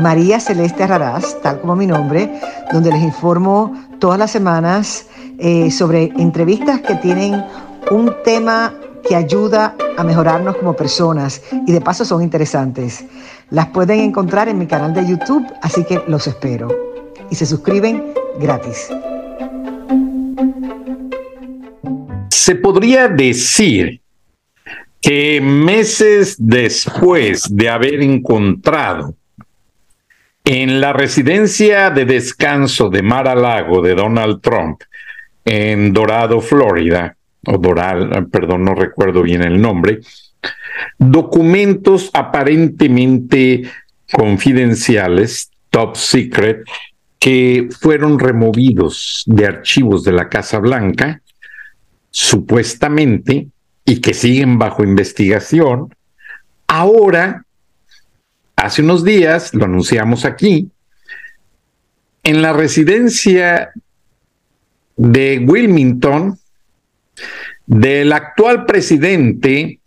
María Celeste Raraz, tal como mi nombre, donde les informo todas las semanas eh, sobre entrevistas que tienen un tema que ayuda a mejorarnos como personas y de paso son interesantes. Las pueden encontrar en mi canal de YouTube, así que los espero. Y se suscriben gratis. Se podría decir que meses después de haber encontrado en la residencia de descanso de Mar a Lago de Donald Trump, en Dorado, Florida, o Doral, perdón, no recuerdo bien el nombre, documentos aparentemente confidenciales, top secret, que fueron removidos de archivos de la Casa Blanca, supuestamente, y que siguen bajo investigación, ahora hace unos días, lo anunciamos aquí, en la residencia de Wilmington del actual presidente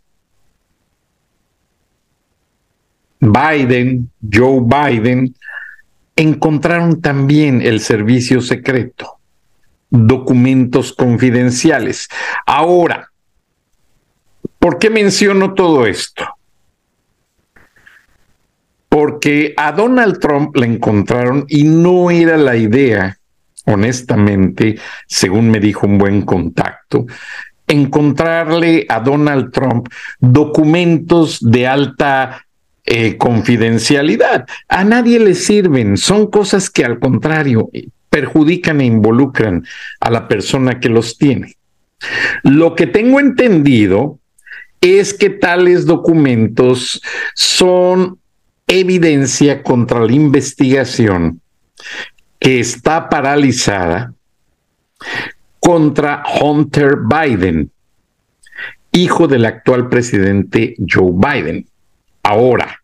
Biden, Joe Biden, encontraron también el servicio secreto, documentos confidenciales. Ahora, ¿por qué menciono todo esto? Porque a Donald Trump le encontraron y no era la idea, honestamente, según me dijo un buen contacto, encontrarle a Donald Trump documentos de alta eh, confidencialidad. A nadie le sirven, son cosas que al contrario perjudican e involucran a la persona que los tiene. Lo que tengo entendido es que tales documentos son evidencia contra la investigación que está paralizada contra Hunter Biden, hijo del actual presidente Joe Biden. Ahora,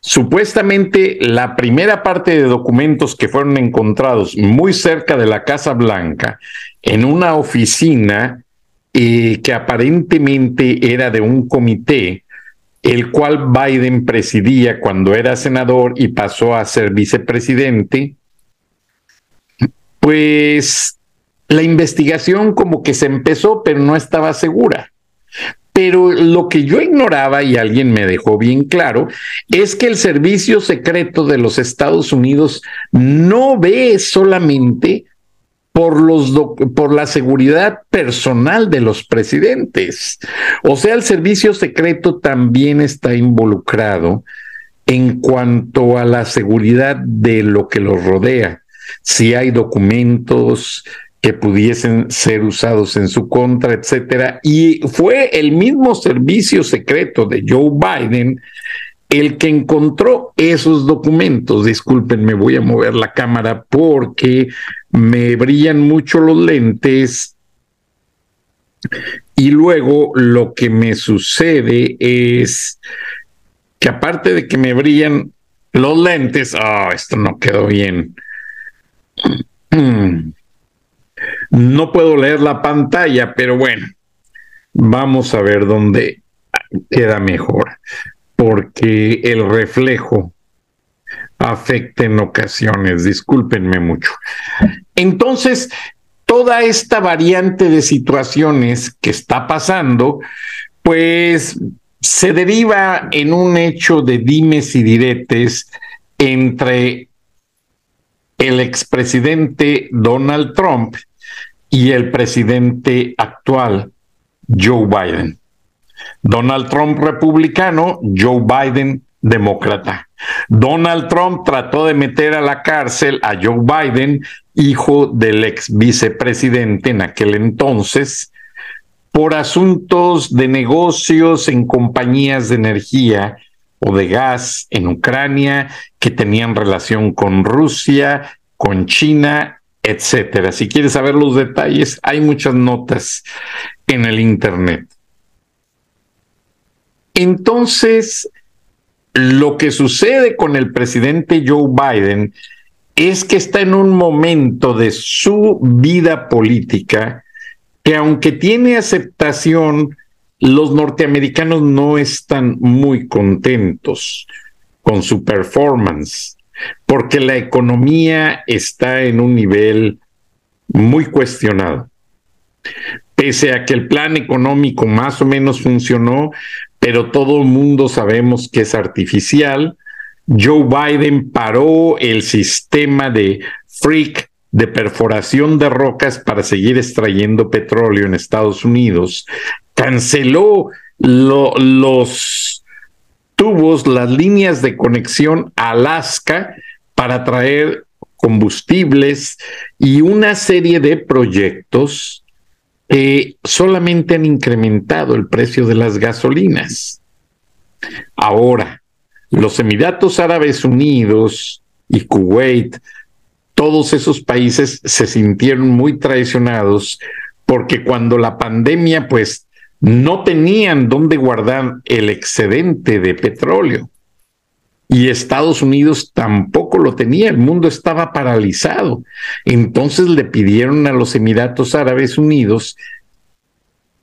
supuestamente la primera parte de documentos que fueron encontrados muy cerca de la Casa Blanca, en una oficina eh, que aparentemente era de un comité, el cual Biden presidía cuando era senador y pasó a ser vicepresidente, pues la investigación como que se empezó, pero no estaba segura. Pero lo que yo ignoraba, y alguien me dejó bien claro, es que el servicio secreto de los Estados Unidos no ve solamente por, los por la seguridad personal de los presidentes. O sea, el servicio secreto también está involucrado en cuanto a la seguridad de lo que los rodea. Si hay documentos que pudiesen ser usados en su contra, etcétera. Y fue el mismo servicio secreto de Joe Biden el que encontró esos documentos, disculpen, me voy a mover la cámara porque me brillan mucho los lentes y luego lo que me sucede es que aparte de que me brillan los lentes, ah, esto no quedó bien. No puedo leer la pantalla, pero bueno, vamos a ver dónde queda mejor porque el reflejo afecta en ocasiones, discúlpenme mucho. Entonces, toda esta variante de situaciones que está pasando, pues se deriva en un hecho de dimes y diretes entre el expresidente Donald Trump y el presidente actual Joe Biden. Donald Trump republicano, Joe Biden demócrata. Donald Trump trató de meter a la cárcel a Joe Biden, hijo del ex vicepresidente en aquel entonces, por asuntos de negocios en compañías de energía o de gas en Ucrania que tenían relación con Rusia con China, etcétera. Si quieres saber los detalles, hay muchas notas en el Internet. Entonces, lo que sucede con el presidente Joe Biden es que está en un momento de su vida política que aunque tiene aceptación, los norteamericanos no están muy contentos con su performance, porque la economía está en un nivel muy cuestionado. Pese a que el plan económico más o menos funcionó, pero todo el mundo sabemos que es artificial, Joe Biden paró el sistema de freak de perforación de rocas para seguir extrayendo petróleo en Estados Unidos, canceló los tubos, las líneas de conexión a Alaska para traer combustibles y una serie de proyectos que solamente han incrementado el precio de las gasolinas. Ahora, los Emiratos Árabes Unidos y Kuwait, todos esos países se sintieron muy traicionados porque cuando la pandemia pues no tenían dónde guardar el excedente de petróleo. Y Estados Unidos tampoco lo tenía, el mundo estaba paralizado. Entonces le pidieron a los Emiratos Árabes Unidos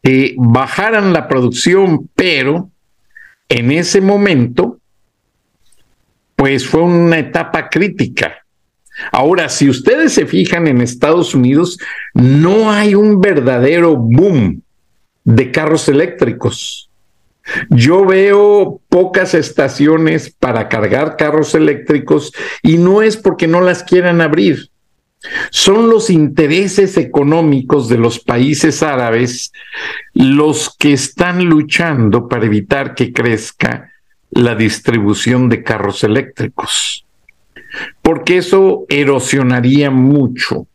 que bajaran la producción, pero en ese momento, pues fue una etapa crítica. Ahora, si ustedes se fijan en Estados Unidos, no hay un verdadero boom de carros eléctricos. Yo veo pocas estaciones para cargar carros eléctricos y no es porque no las quieran abrir. Son los intereses económicos de los países árabes los que están luchando para evitar que crezca la distribución de carros eléctricos, porque eso erosionaría mucho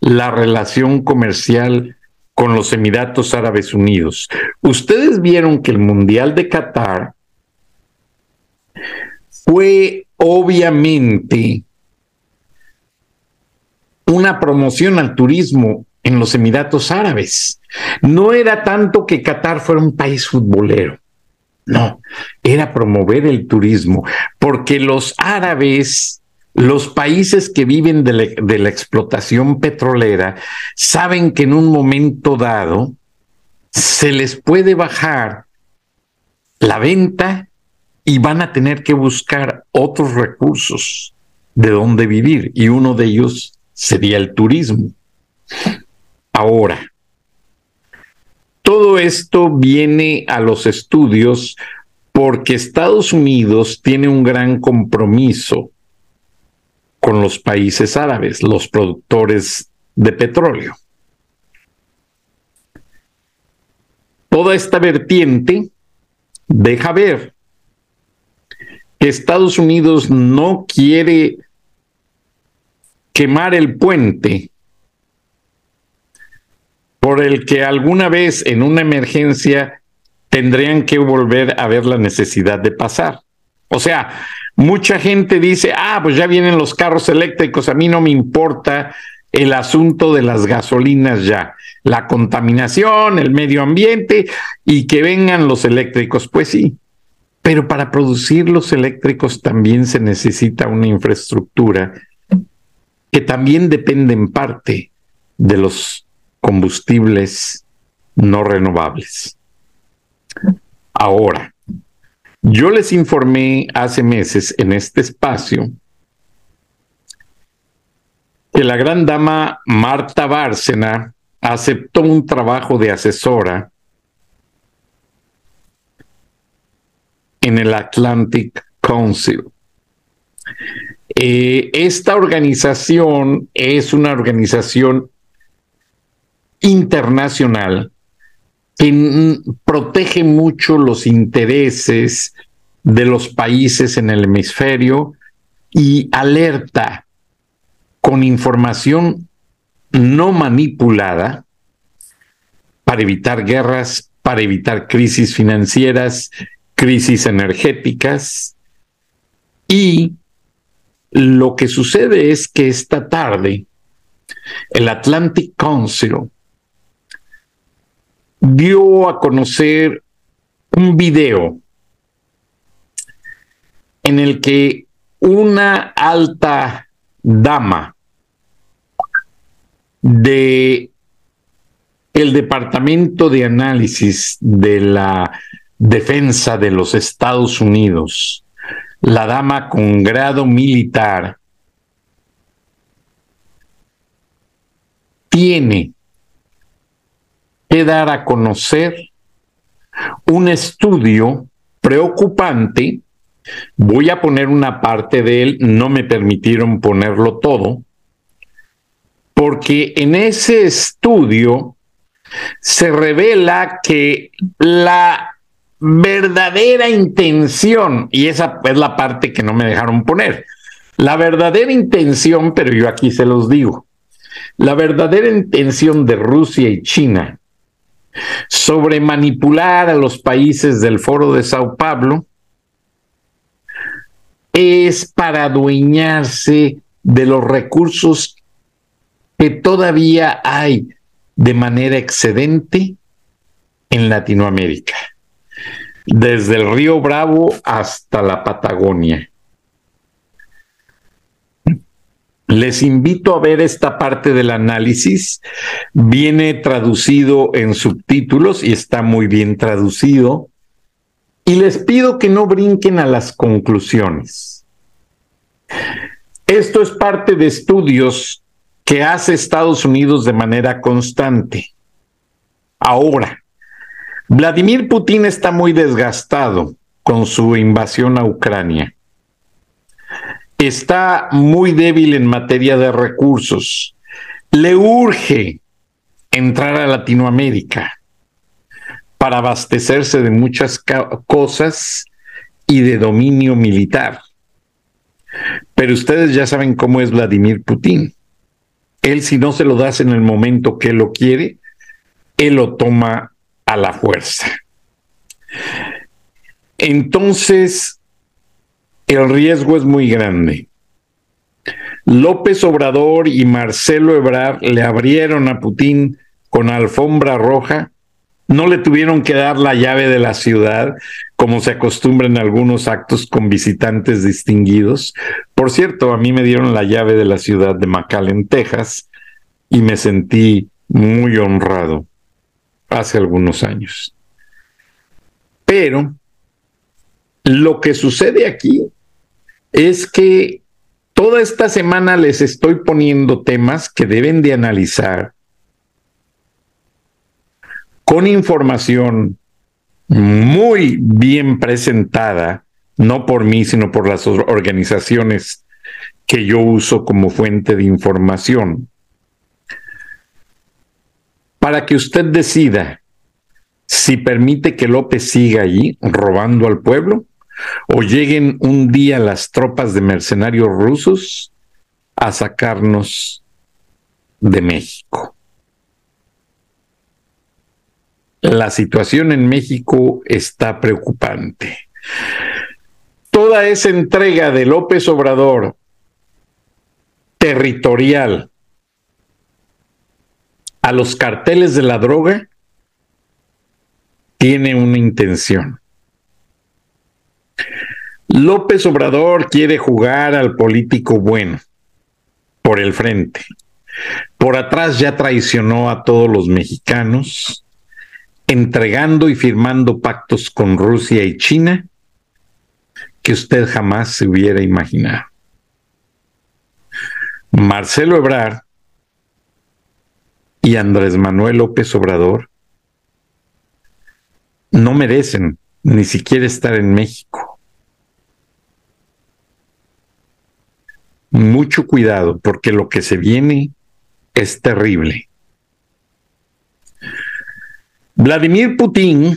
la relación comercial con los Emiratos Árabes Unidos. Ustedes vieron que el Mundial de Qatar fue obviamente una promoción al turismo en los Emiratos Árabes. No era tanto que Qatar fuera un país futbolero, no, era promover el turismo, porque los árabes los países que viven de la, explotación petrolera saben que en un momento dado se les puede bajar la venta y van a tener que buscar otros recursos de donde vivir y uno de ellos sería el turismo. Ahora, todo esto viene a los estudios porque Estados Unidos tiene un gran compromiso con los países árabes, los productores de petróleo. Toda esta vertiente deja ver que Estados Unidos no quiere quemar el puente por el que alguna vez en una emergencia tendrían que volver a ver la necesidad de pasar. O sea, Mucha gente dice, ah, pues ya vienen los carros eléctricos, a mí no me importa el asunto de las gasolinas ya, la contaminación, el medio ambiente y que vengan los eléctricos. Pues sí, pero para producir los eléctricos también se necesita una infraestructura que también depende en parte de los combustibles no renovables. Ahora, yo les informé hace meses en este espacio que la gran dama Marta Bárcena aceptó un trabajo de asesora en el Atlantic Council. Eh, esta organización es una organización internacional que protege mucho los intereses de los países en el hemisferio y alerta con información no manipulada para evitar guerras, para evitar crisis financieras, crisis energéticas. Y lo que sucede es que esta tarde el Atlantic Council dio a conocer un video en el que una alta dama de el Departamento de Análisis de la Defensa de los Estados Unidos, la dama con grado militar, tiene que dar a conocer un estudio preocupante. Voy a poner una parte de él, no me permitieron ponerlo todo, porque en ese estudio se revela que la verdadera intención, y esa es la parte que no me dejaron poner, la verdadera intención, pero yo aquí se los digo, la verdadera intención de Rusia y China sobre manipular a los países del Foro de Sao Paulo es para adueñarse de los recursos que todavía hay de manera excedente en Latinoamérica, desde el río Bravo hasta la Patagonia. Les invito a ver esta parte del análisis. Viene traducido en subtítulos y está muy bien traducido. Y les pido que no brinquen a las conclusiones. Esto es parte de estudios que hace Estados Unidos de manera constante. Ahora, Vladimir Putin está muy desgastado con su invasión a Ucrania está muy débil en materia de recursos. Le urge entrar a Latinoamérica para abastecerse de muchas cosas y de dominio militar. Pero ustedes ya saben cómo es Vladimir Putin. Él si no se lo das en el momento que lo quiere, él lo toma a la fuerza. Entonces, el riesgo es muy grande. López Obrador y Marcelo Ebrard le abrieron a Putin con alfombra roja, no le tuvieron que dar la llave de la ciudad, como se acostumbra en algunos actos con visitantes distinguidos. Por cierto, a mí me dieron la llave de la ciudad de McAllen, Texas, y me sentí muy honrado hace algunos años. Pero lo que sucede aquí es que toda esta semana les estoy poniendo temas que deben de analizar con información muy bien presentada, no por mí, sino por las organizaciones que yo uso como fuente de información, para que usted decida si permite que López siga allí robando al pueblo o lleguen un día las tropas de mercenarios rusos a sacarnos de México. La situación en México está preocupante. Toda esa entrega de López Obrador territorial a los carteles de la droga tiene una intención. López Obrador quiere jugar al político bueno por el frente. Por atrás ya traicionó a todos los mexicanos, entregando y firmando pactos con Rusia y China que usted jamás se hubiera imaginado. Marcelo Ebrard y Andrés Manuel López Obrador no merecen ni siquiera estar en México. Mucho cuidado porque lo que se viene es terrible. Vladimir Putin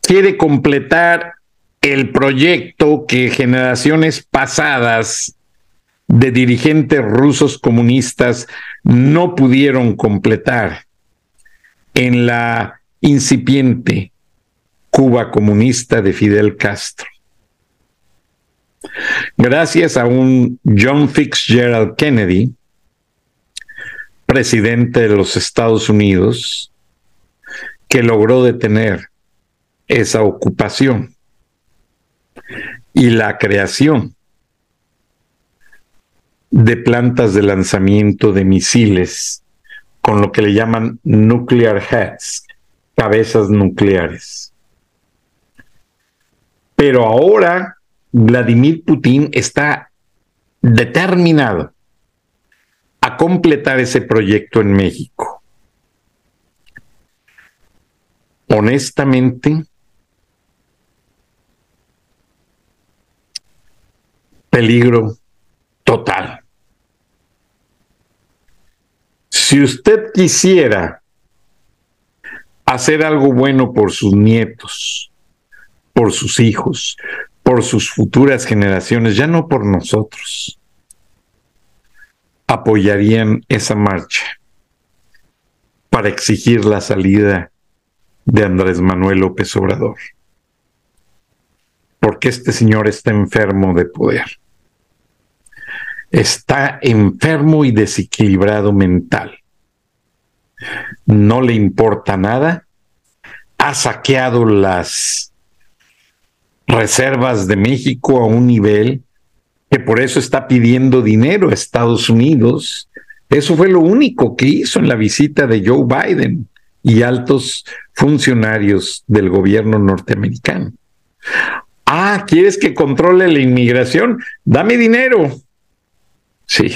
quiere completar el proyecto que generaciones pasadas de dirigentes rusos comunistas no pudieron completar en la incipiente Cuba comunista de Fidel Castro. Gracias a un John Fitzgerald Kennedy, presidente de los Estados Unidos, que logró detener esa ocupación y la creación de plantas de lanzamiento de misiles con lo que le llaman nuclear heads, cabezas nucleares. Pero ahora Vladimir Putin está determinado a completar ese proyecto en México. Honestamente, peligro total. Si usted quisiera hacer algo bueno por sus nietos, por sus hijos, por sus futuras generaciones, ya no por nosotros, apoyarían esa marcha para exigir la salida de Andrés Manuel López Obrador. Porque este señor está enfermo de poder. Está enfermo y desequilibrado mental. No le importa nada. Ha saqueado las reservas de México a un nivel que por eso está pidiendo dinero a Estados Unidos. Eso fue lo único que hizo en la visita de Joe Biden y altos funcionarios del gobierno norteamericano. Ah, ¿quieres que controle la inmigración? Dame dinero. Sí.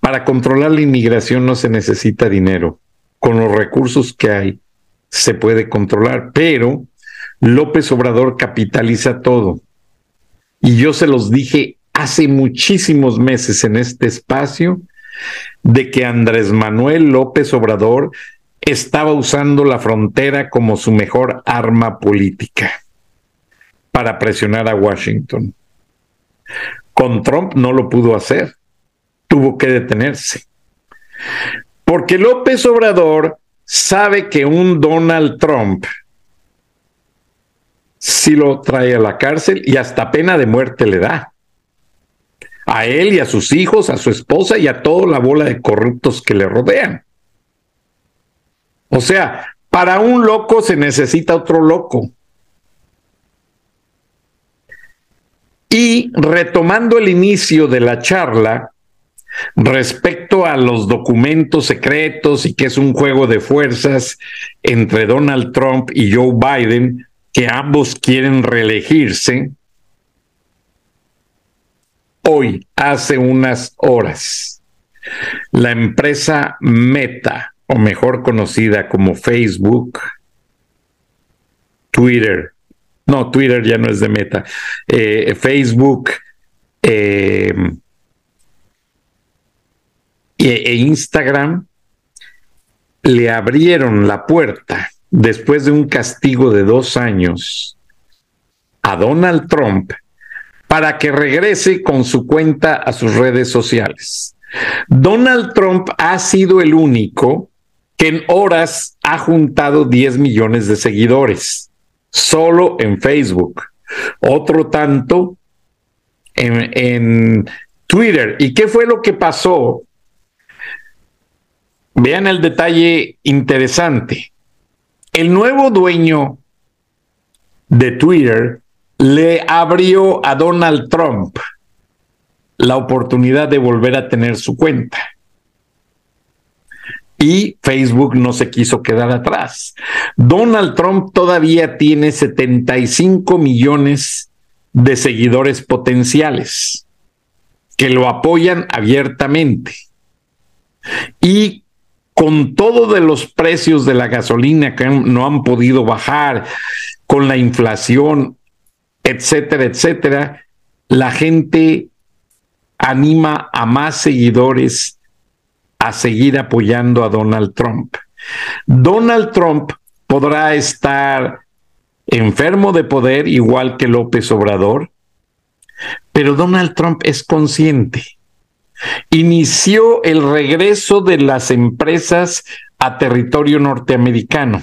Para controlar la inmigración no se necesita dinero. Con los recursos que hay se puede controlar, pero López Obrador capitaliza todo. Y yo se los dije hace muchísimos meses en este espacio de que Andrés Manuel López Obrador estaba usando la frontera como su mejor arma política para presionar a Washington. Con Trump no lo pudo hacer, tuvo que detenerse. Porque López Obrador sabe que un Donald Trump si lo trae a la cárcel y hasta pena de muerte le da. A él y a sus hijos, a su esposa y a toda la bola de corruptos que le rodean. O sea, para un loco se necesita otro loco. Y retomando el inicio de la charla respecto a los documentos secretos y que es un juego de fuerzas entre Donald Trump y Joe Biden, que ambos quieren reelegirse, hoy, hace unas horas, la empresa Meta, o mejor conocida como Facebook, Twitter, no, Twitter ya no es de Meta, eh, Facebook eh, e Instagram le abrieron la puerta después de un castigo de dos años a Donald Trump para que regrese con su cuenta a sus redes sociales. Donald Trump ha sido el único que en horas ha juntado 10 millones de seguidores, solo en Facebook. Otro tanto en, en Twitter. ¿Y qué fue lo que pasó? Vean el detalle interesante el nuevo dueño de Twitter le abrió a Donald Trump la oportunidad de volver a tener su cuenta. Y Facebook no se quiso quedar atrás. Donald Trump todavía tiene 75 millones de seguidores potenciales que lo apoyan abiertamente. Y con todo de los precios de la gasolina que no han podido bajar, con la inflación, etcétera, etcétera, la gente anima a más seguidores a seguir apoyando a Donald Trump. Donald Trump podrá estar enfermo de poder igual que López Obrador, pero Donald Trump es consciente inició el regreso de las empresas a territorio norteamericano.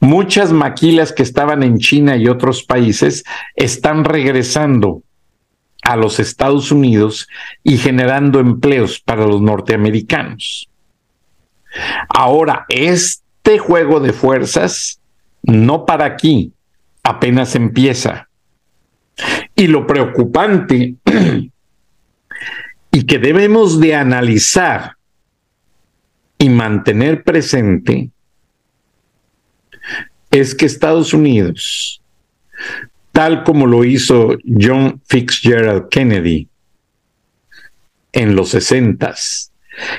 Muchas maquilas que estaban en China y otros países están regresando a los Estados Unidos y generando empleos para los norteamericanos. Ahora, este juego de fuerzas no para aquí, apenas empieza. Y lo preocupante y que debemos de analizar y mantener presente es que Estados Unidos, tal como lo hizo John Fitzgerald Kennedy en los sesentas,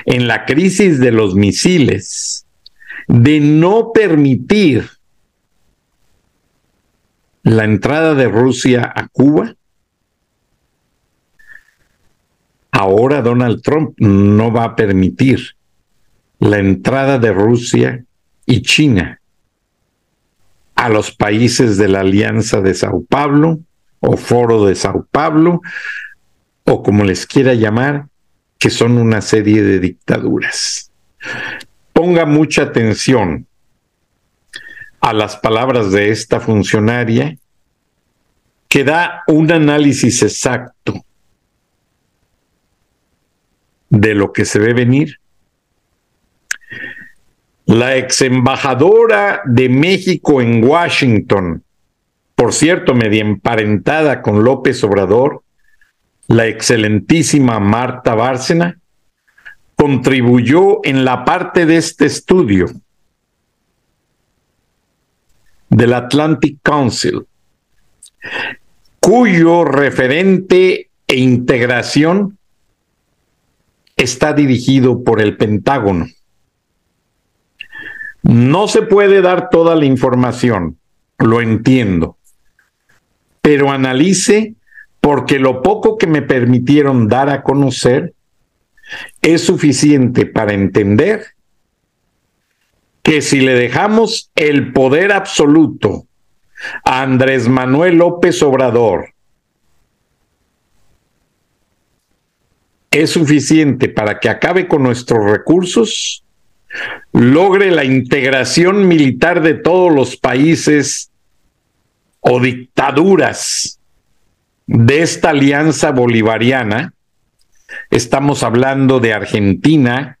en la crisis de los misiles, de no permitir la entrada de Rusia a Cuba, ahora Donald Trump no va a permitir la entrada de Rusia y China a los países de la Alianza de Sao Paulo o Foro de Sao Paulo o como les quiera llamar, que son una serie de dictaduras. Ponga mucha atención a las palabras de esta funcionaria que da un análisis exacto de lo que se ve venir. La ex embajadora de México en Washington, por cierto, media emparentada con López Obrador, la excelentísima Marta Bárcena, contribuyó en la parte de este estudio del Atlantic Council, cuyo referente e integración está dirigido por el Pentágono. No se puede dar toda la información, lo entiendo, pero analice porque lo poco que me permitieron dar a conocer es suficiente para entender que si le dejamos el poder absoluto a Andrés Manuel López Obrador, es suficiente para que acabe con nuestros recursos, logre la integración militar de todos los países o dictaduras de esta alianza bolivariana, estamos hablando de Argentina,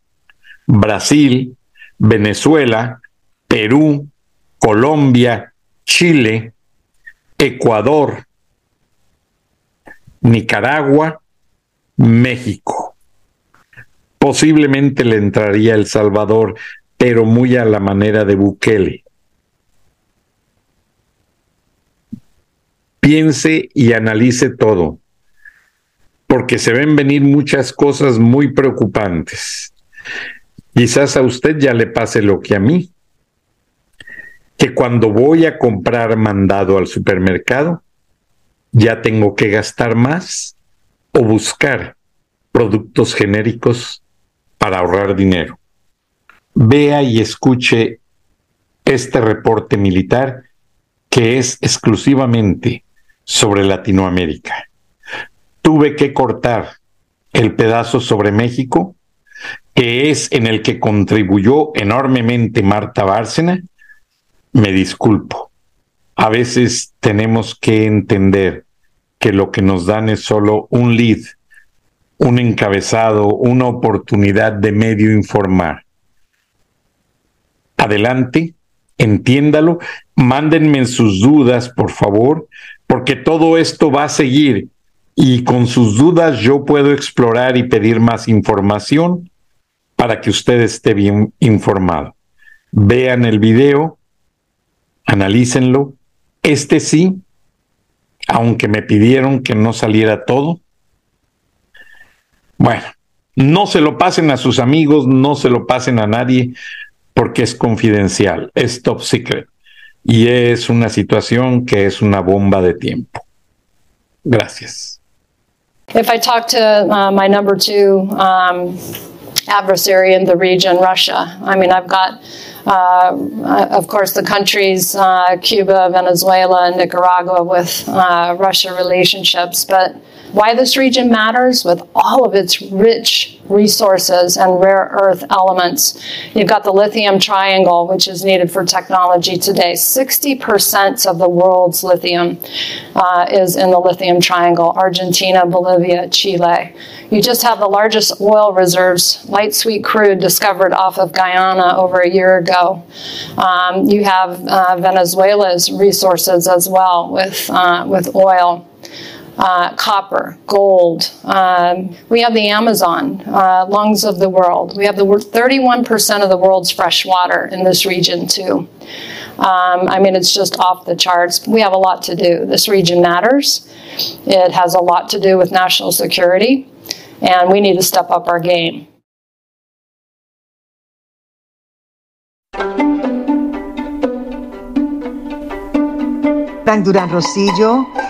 Brasil, Venezuela, Perú, Colombia, Chile, Ecuador, Nicaragua, México. Posiblemente le entraría El Salvador, pero muy a la manera de Bukele. Piense y analice todo, porque se ven venir muchas cosas muy preocupantes. Quizás a usted ya le pase lo que a mí, que cuando voy a comprar mandado al supermercado, ya tengo que gastar más o buscar productos genéricos para ahorrar dinero. Vea y escuche este reporte militar que es exclusivamente sobre Latinoamérica. Tuve que cortar el pedazo sobre México que es en el que contribuyó enormemente Marta Bárcena, me disculpo. A veces tenemos que entender que lo que nos dan es solo un lead, un encabezado, una oportunidad de medio informar. Adelante, entiéndalo, mándenme sus dudas, por favor, porque todo esto va a seguir y con sus dudas yo puedo explorar y pedir más información para que usted esté bien informado. Vean el video, analícenlo. Este sí, aunque me pidieron que no saliera todo. Bueno, no se lo pasen a sus amigos, no se lo pasen a nadie, porque es confidencial, es top secret. Y es una situación que es una bomba de tiempo. Gracias. If I talk to uh, my number two um, adversary in the region, Russia. I mean, I've got uh, of course, the countries uh, Cuba, Venezuela, and Nicaragua with uh, Russia relationships. But why this region matters with all of its rich resources and rare earth elements. You've got the lithium triangle, which is needed for technology today. 60% of the world's lithium uh, is in the lithium triangle Argentina, Bolivia, Chile. You just have the largest oil reserves, light sweet crude, discovered off of Guyana over a year ago. Um, you have uh, Venezuela's resources as well with, uh, with oil uh, copper, gold. Um, we have the Amazon, uh, lungs of the world. We have the 31% of the world's fresh water in this region, too. Um, I mean, it's just off the charts. We have a lot to do. This region matters. It has a lot to do with national security, and we need to step up our game. Frank Durán Rosillo